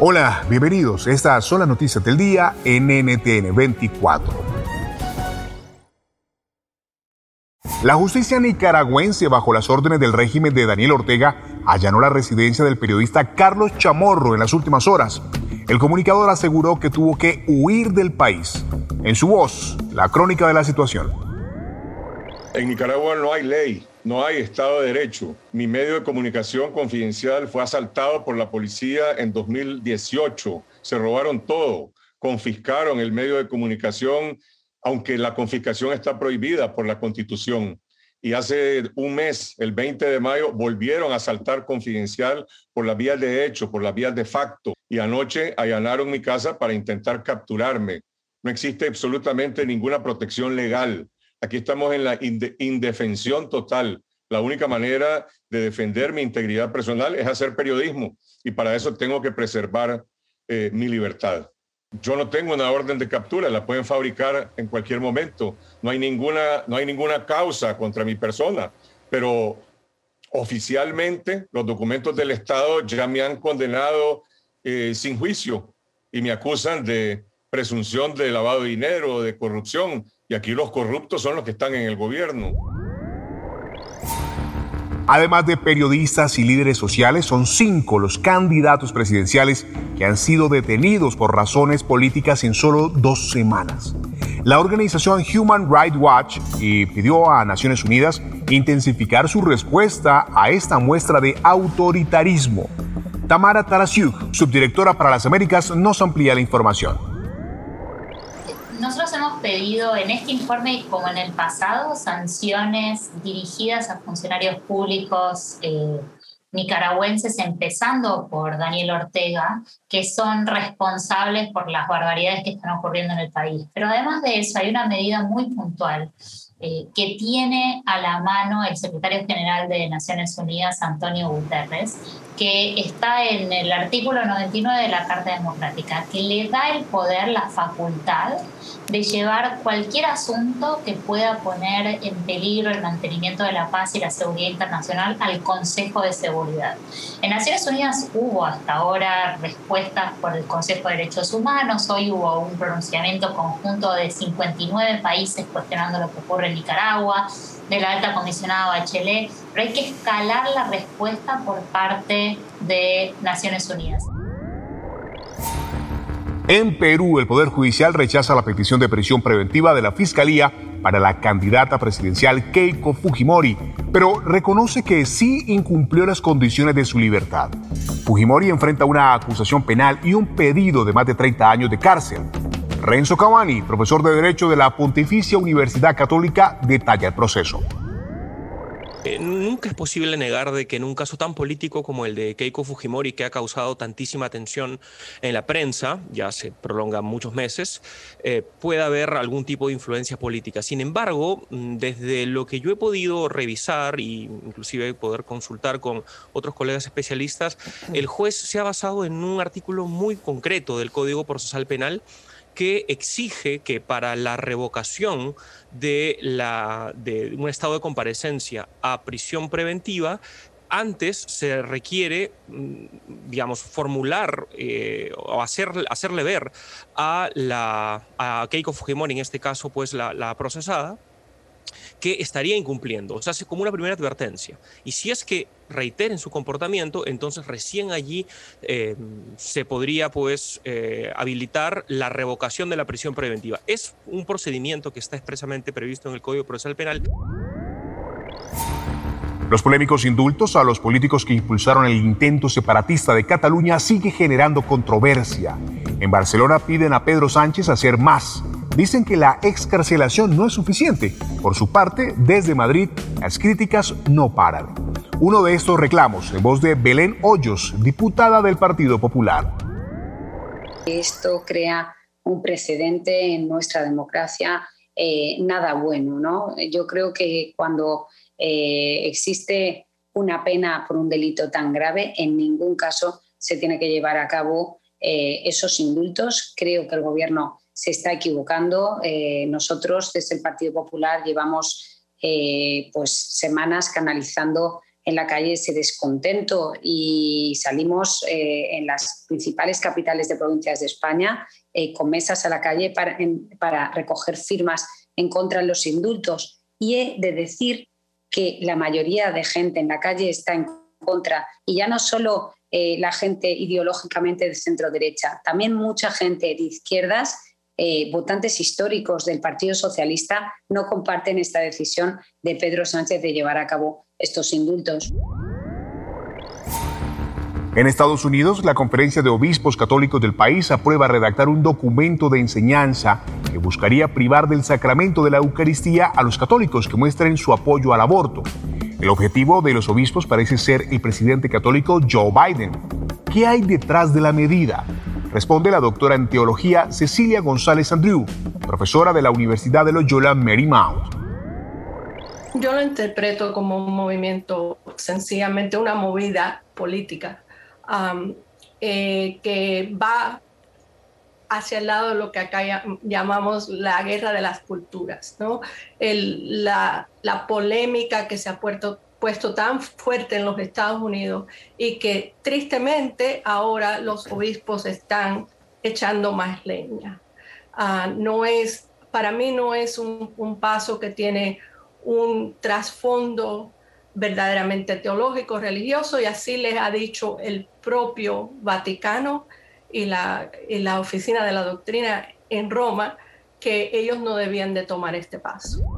Hola, bienvenidos. Estas son las noticias del día en NTN 24. La justicia nicaragüense, bajo las órdenes del régimen de Daniel Ortega, allanó la residencia del periodista Carlos Chamorro en las últimas horas. El comunicador aseguró que tuvo que huir del país. En su voz, la crónica de la situación. En Nicaragua no hay ley, no hay Estado de Derecho. Mi medio de comunicación confidencial fue asaltado por la policía en 2018. Se robaron todo, confiscaron el medio de comunicación, aunque la confiscación está prohibida por la Constitución. Y hace un mes, el 20 de mayo, volvieron a asaltar confidencial por las vías de hecho, por las vías de facto. Y anoche allanaron mi casa para intentar capturarme. No existe absolutamente ninguna protección legal Aquí estamos en la indefensión total. La única manera de defender mi integridad personal es hacer periodismo y para eso tengo que preservar eh, mi libertad. Yo no tengo una orden de captura, la pueden fabricar en cualquier momento. No hay ninguna, no hay ninguna causa contra mi persona, pero oficialmente los documentos del Estado ya me han condenado eh, sin juicio y me acusan de presunción de lavado de dinero, de corrupción, y aquí los corruptos son los que están en el gobierno. Además de periodistas y líderes sociales, son cinco los candidatos presidenciales que han sido detenidos por razones políticas en solo dos semanas. La organización Human Rights Watch pidió a Naciones Unidas intensificar su respuesta a esta muestra de autoritarismo. Tamara Tarasiuk, subdirectora para las Américas, nos amplía la información pedido en este informe, como en el pasado, sanciones dirigidas a funcionarios públicos eh, nicaragüenses, empezando por Daniel Ortega, que son responsables por las barbaridades que están ocurriendo en el país. Pero además de eso, hay una medida muy puntual eh, que tiene a la mano el secretario general de Naciones Unidas, Antonio Guterres, que está en el artículo 99 de la Carta Democrática, que le da el poder, la facultad de llevar cualquier asunto que pueda poner en peligro el mantenimiento de la paz y la seguridad internacional al Consejo de Seguridad. En Naciones Unidas hubo hasta ahora respuestas por el Consejo de Derechos Humanos, hoy hubo un pronunciamiento conjunto de 59 países cuestionando lo que ocurre Nicaragua, de la alta comisionada Bachelet, pero hay que escalar la respuesta por parte de Naciones Unidas. En Perú, el Poder Judicial rechaza la petición de prisión preventiva de la Fiscalía para la candidata presidencial Keiko Fujimori, pero reconoce que sí incumplió las condiciones de su libertad. Fujimori enfrenta una acusación penal y un pedido de más de 30 años de cárcel. Renzo Cavani, profesor de Derecho de la Pontificia Universidad Católica, detalla el proceso. Eh, nunca es posible negar de que en un caso tan político como el de Keiko Fujimori, que ha causado tantísima atención en la prensa, ya se prolonga muchos meses, eh, pueda haber algún tipo de influencia política. Sin embargo, mm, desde lo que yo he podido revisar e inclusive poder consultar con otros colegas especialistas, el juez se ha basado en un artículo muy concreto del Código Procesal Penal que exige que para la revocación de, la, de un estado de comparecencia a prisión preventiva, antes se requiere, mm, digamos, formular eh, o hacer, hacerle ver a, la, a Keiko Fujimori, en este caso, pues la, la procesada, que estaría incumpliendo. O sea, hace como una primera advertencia. Y si es que reiteren su comportamiento, entonces recién allí eh, se podría pues eh, habilitar la revocación de la prisión preventiva. Es un procedimiento que está expresamente previsto en el Código Procesal Penal. Los polémicos indultos a los políticos que impulsaron el intento separatista de Cataluña sigue generando controversia. En Barcelona piden a Pedro Sánchez hacer más dicen que la excarcelación no es suficiente. Por su parte, desde Madrid, las críticas no paran. Uno de estos reclamos, en voz de Belén Hoyos, diputada del Partido Popular. Esto crea un precedente en nuestra democracia eh, nada bueno. ¿no? Yo creo que cuando eh, existe una pena por un delito tan grave, en ningún caso se tiene que llevar a cabo eh, esos indultos. Creo que el Gobierno se está equivocando. Eh, nosotros desde el Partido Popular llevamos eh, pues semanas canalizando en la calle ese descontento y salimos eh, en las principales capitales de provincias de España con mesas a la calle para, para recoger firmas en contra de los indultos. Y he de decir que la mayoría de gente en la calle está en contra. Y ya no solo la gente ideológicamente de centro derecha, también mucha gente de izquierdas eh, votantes históricos del Partido Socialista no comparten esta decisión de Pedro Sánchez de llevar a cabo estos indultos. En Estados Unidos, la Conferencia de Obispos Católicos del país aprueba redactar un documento de enseñanza que buscaría privar del sacramento de la Eucaristía a los católicos que muestren su apoyo al aborto. El objetivo de los obispos parece ser el presidente católico Joe Biden. ¿Qué hay detrás de la medida? Responde la doctora en teología Cecilia González Andrew, profesora de la Universidad de Loyola Marymount. Yo lo interpreto como un movimiento, sencillamente una movida política eh, que va hacia el lado de lo que acá llamamos la guerra de las culturas, ¿no? la, polémica que se ha puesto, puesto tan fuerte en los Estados Unidos y que tristemente ahora los obispos están echando más leña. Ah, no es, para mí no es un, paso que tiene un trasfondo verdaderamente teológico, religioso, y así les ha dicho el propio Vaticano y la, y la Oficina de la Doctrina en Roma, que ellos no debían de tomar este paso.